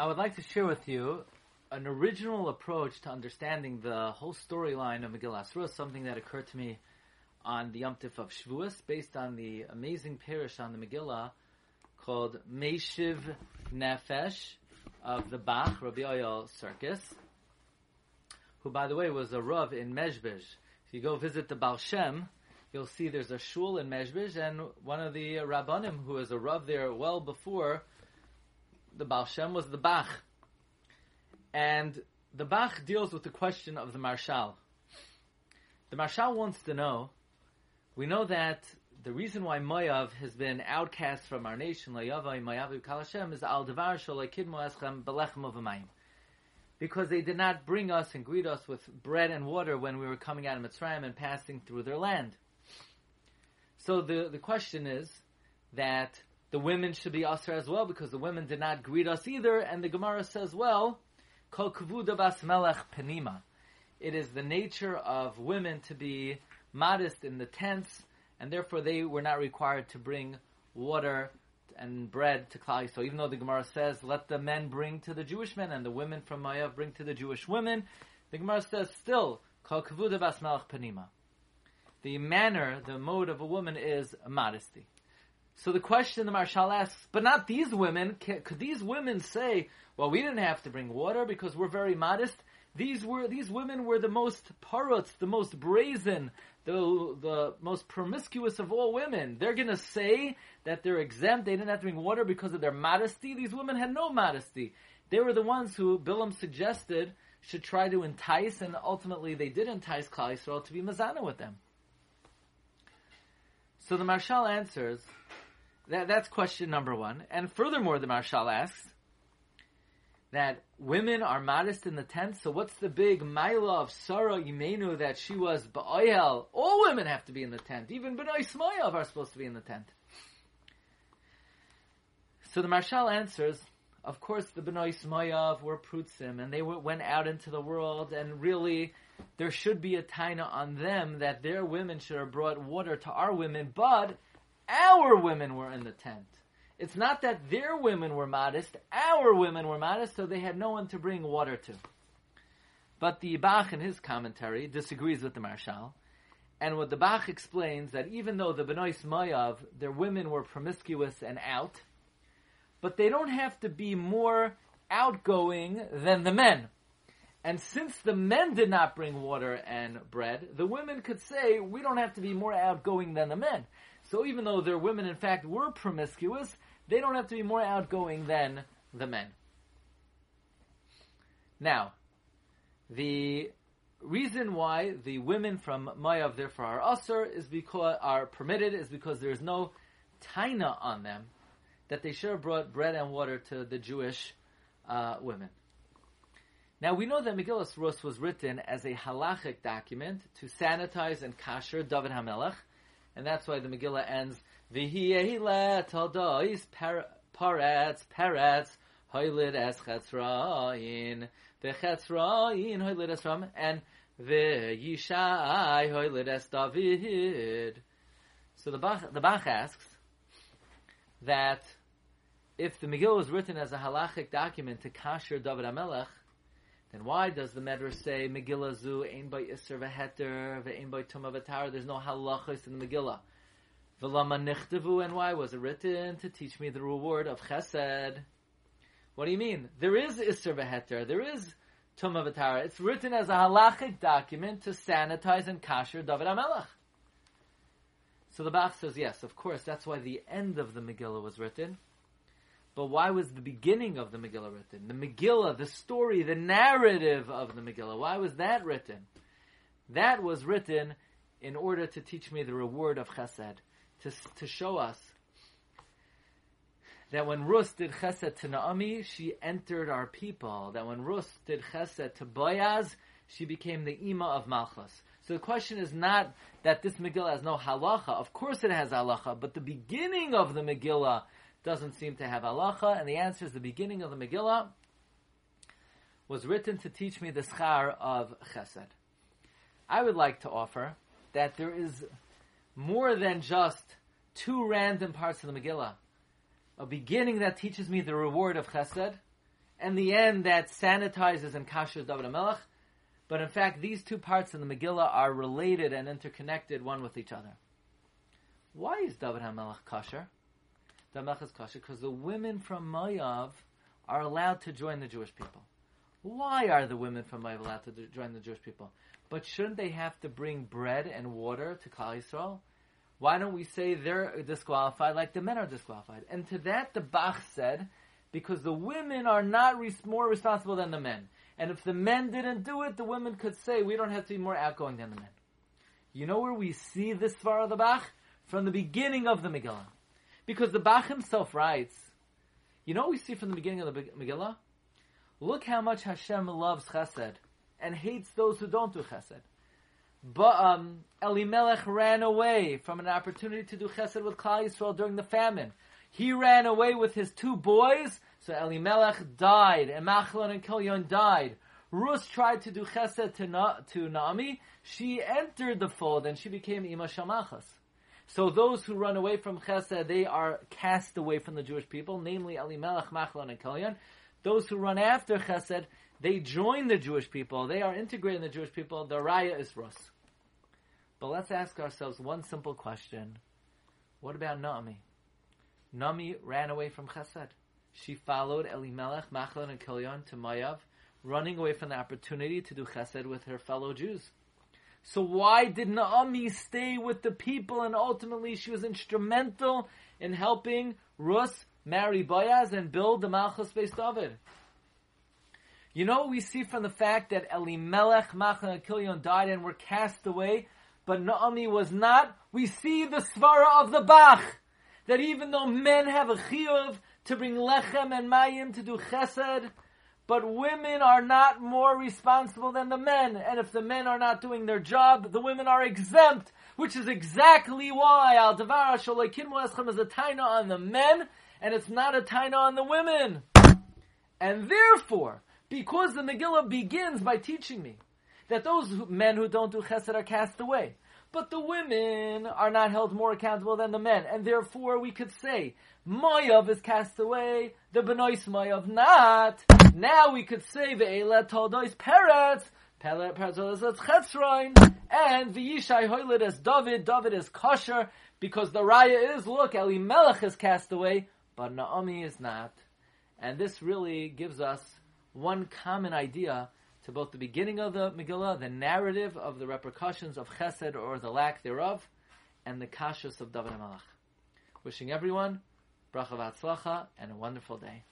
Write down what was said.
I would like to share with you an original approach to understanding the whole storyline of Megillah Rus, something that occurred to me on the Yom Tif of Shavuos, based on the amazing perush on the Megillah called Meshiv Nefesh of the Bach, Rabbi Yoel Sirkis, who, by the way, was a Rav in Mezhbej. If you go visit the Baal Shem, you'll see there's a shul in Mezhbej, and one of the Rabbanim, who was a Rav there well before the Baal Shem, was the Bach. And the Bach deals with the question of the Maharshal. The Maharshal wants to know, we know that the reason why Moav has been outcast from our nation, Kalashem, is Al Devar. Because they did not bring us and greet us with bread and water when we were coming out of Mitzrayim and passing through their land. So the, the question is that the women should be usher as well because the women did not greet us either, and the Gemara says, well, Kol Kavuda Bas Melech Penima. It is the nature of women to be modest in the tents, and therefore they were not required to bring water and bread to Klal So even though the Gemara says, let the men bring to the Jewish men and the women from Maya bring to the Jewish women, the Gemara says still, Kol Kavuda Bas Melech Penima. The manner, the mode of a woman is modesty. So the question the Maharshal asks, but not these women. Could these women say, well, we didn't have to bring water because we're very modest? These were these women were the most parrots, the most brazen, the the most promiscuous of all women. They're to say that they're exempt. They didn't have to bring water because of their modesty. These women had no modesty. They were the ones who Bilam suggested should try to entice, and ultimately they did entice Klal Yisrael to be mazana with them. So the Maharshal answers that, that's question number one. And furthermore, the Maharshal asks that women are modest in the tent. So what's the big Maila of Sarah Imenu that she was Ba'oyel? All women have to be in the tent. Even B'nai are supposed to be in the tent. So the Maharshal answers, of course, the B'nai were Prutzim, and they went out into the world, and really, there should be a taina on them that their women should have brought water to our women, but our women were in the tent. It's not that their women were modest, our women were modest, so they had no one to bring water to. But the Bach in his commentary disagrees with the Maharshal. And what the Bach explains that even though the Benois Mayav, their women were promiscuous and out, but they don't have to be more outgoing than the men. And since the men did not bring water and bread, the women could say, we don't have to be more outgoing than the men. So even though their women, in fact, were promiscuous, they don't have to be more outgoing than the men. Now, the reason why the women from Mayav therefore are usher is because are permitted is because there is no taina on them that they should have brought bread and water to the Jewish uh, women. Now we know that Megillah Rus was written as a halachic document to sanitize and kasher David Hamelech, and that's why the Megillah ends, V'hiyehilet hodois Peretz, Peretz, hoilid es chetzrayin, v'chetzrayin hoilid es ram, and v'yishai hoilid es David. So the Bach, the Bach asks that if the Megillah was written as a halachic document to kasher David HaMelech, then why does the Medrash say Megillah zu ein by Isser v'heter ve'ein by v'tar? There's no halachos in the Megillah. V'lama nichtavu, and why was it written? To teach me the reward of chesed. What do you mean? There is Isser v'heter. There is Tumah v'tar. It's written as a halachic document to sanitize and kasher David HaMelech. So the Bach says, yes, of course, that's why the end of the Megillah was written. But why was the beginning of the Megillah written? The Megillah, the story, the narrative of the Megillah, why was that written? That was written in order to teach me the reward of chesed, to, to show us that when Rus did chesed to Naomi, she entered our people. That when Rus did chesed to Boaz, she became the ima of Malchus. So the question is not that this Megillah has no halacha. Of course it has halacha, but the beginning of the Megillah doesn't seem to have halacha, and the answer is the beginning of the Megillah was written to teach me the schar of chesed. I would like to offer that there is more than just two random parts of the Megillah. A beginning that teaches me the reward of chesed, and the end that sanitizes and kashers David HaMelech. But in fact, these two parts in the Megillah are related and interconnected one with each other. Why is David HaMelech kosher? Is because the women from Moav are allowed to join the Jewish people. Why are the women from Moav allowed to join the Jewish people? But shouldn't they have to bring bread and water to Klal Yisrael? Why don't we say they're disqualified like the men are disqualified? And to that the Bach said, because the women are not res- more responsible than the men. And if the men didn't do it, the women could say, we don't have to be more outgoing than the men. You know where we see this svara of the Bach? From the beginning of the Megillah. Because the Bach himself writes, you know what we see from the beginning of the Megillah? Look how much Hashem loves chesed and hates those who don't do chesed. But um, Elimelech ran away from an opportunity to do chesed with Klal Yisrael during the famine. He ran away with his two boys, so Elimelech died, and Machlon and Kilyon died. Rus tried to do chesed to, Na- to Naomi. She entered the fold, and she became Ima Shamachas. So those who run away from chesed, they are cast away from the Jewish people, namely Elimelech, Machlon, and Kilyon. Those who run after chesed, they join the Jewish people. They are integrating the Jewish people. The raya is Rus. But let's ask ourselves one simple question. What about Naomi? Naomi ran away from Chesed. She followed Elimelech, Machlon, and Kilyon to Mayav, running away from the opportunity to do Chesed with her fellow Jews. So why did Naomi stay with the people and ultimately she was instrumental in helping Rus marry Boaz and build the Malchus based David? You know what we see from the fact that Elimelech, Machlon, and Kilyon died and were cast away but Naomi was not. We see the svara of the Bach that even though men have a chiyuv to bring lechem and mayim to do chesed, but women are not more responsible than the men. And if the men are not doing their job, the women are exempt, which is exactly why al davar eschem is a taina on the men, and it's not a taina on the women. And therefore, because the Megillah begins by teaching me that those men who don't do chesed are cast away. But the women are not held more accountable than the men, and therefore we could say Moav is cast away, the Benois Moav not. Now we could say Ve'ela Toldois Peretz, Peretz is Chetzroin, and V'yishai Hoylid is David, David is kosher, because the raya is, look, Elimelech is cast away, but Naomi is not. And this really gives us one common idea to both the beginning of the Megillah, the narrative of the repercussions of Chesed or the lack thereof, and the Kashas of David HaMelech. Wishing everyone bracha v'atzlacha and a wonderful day.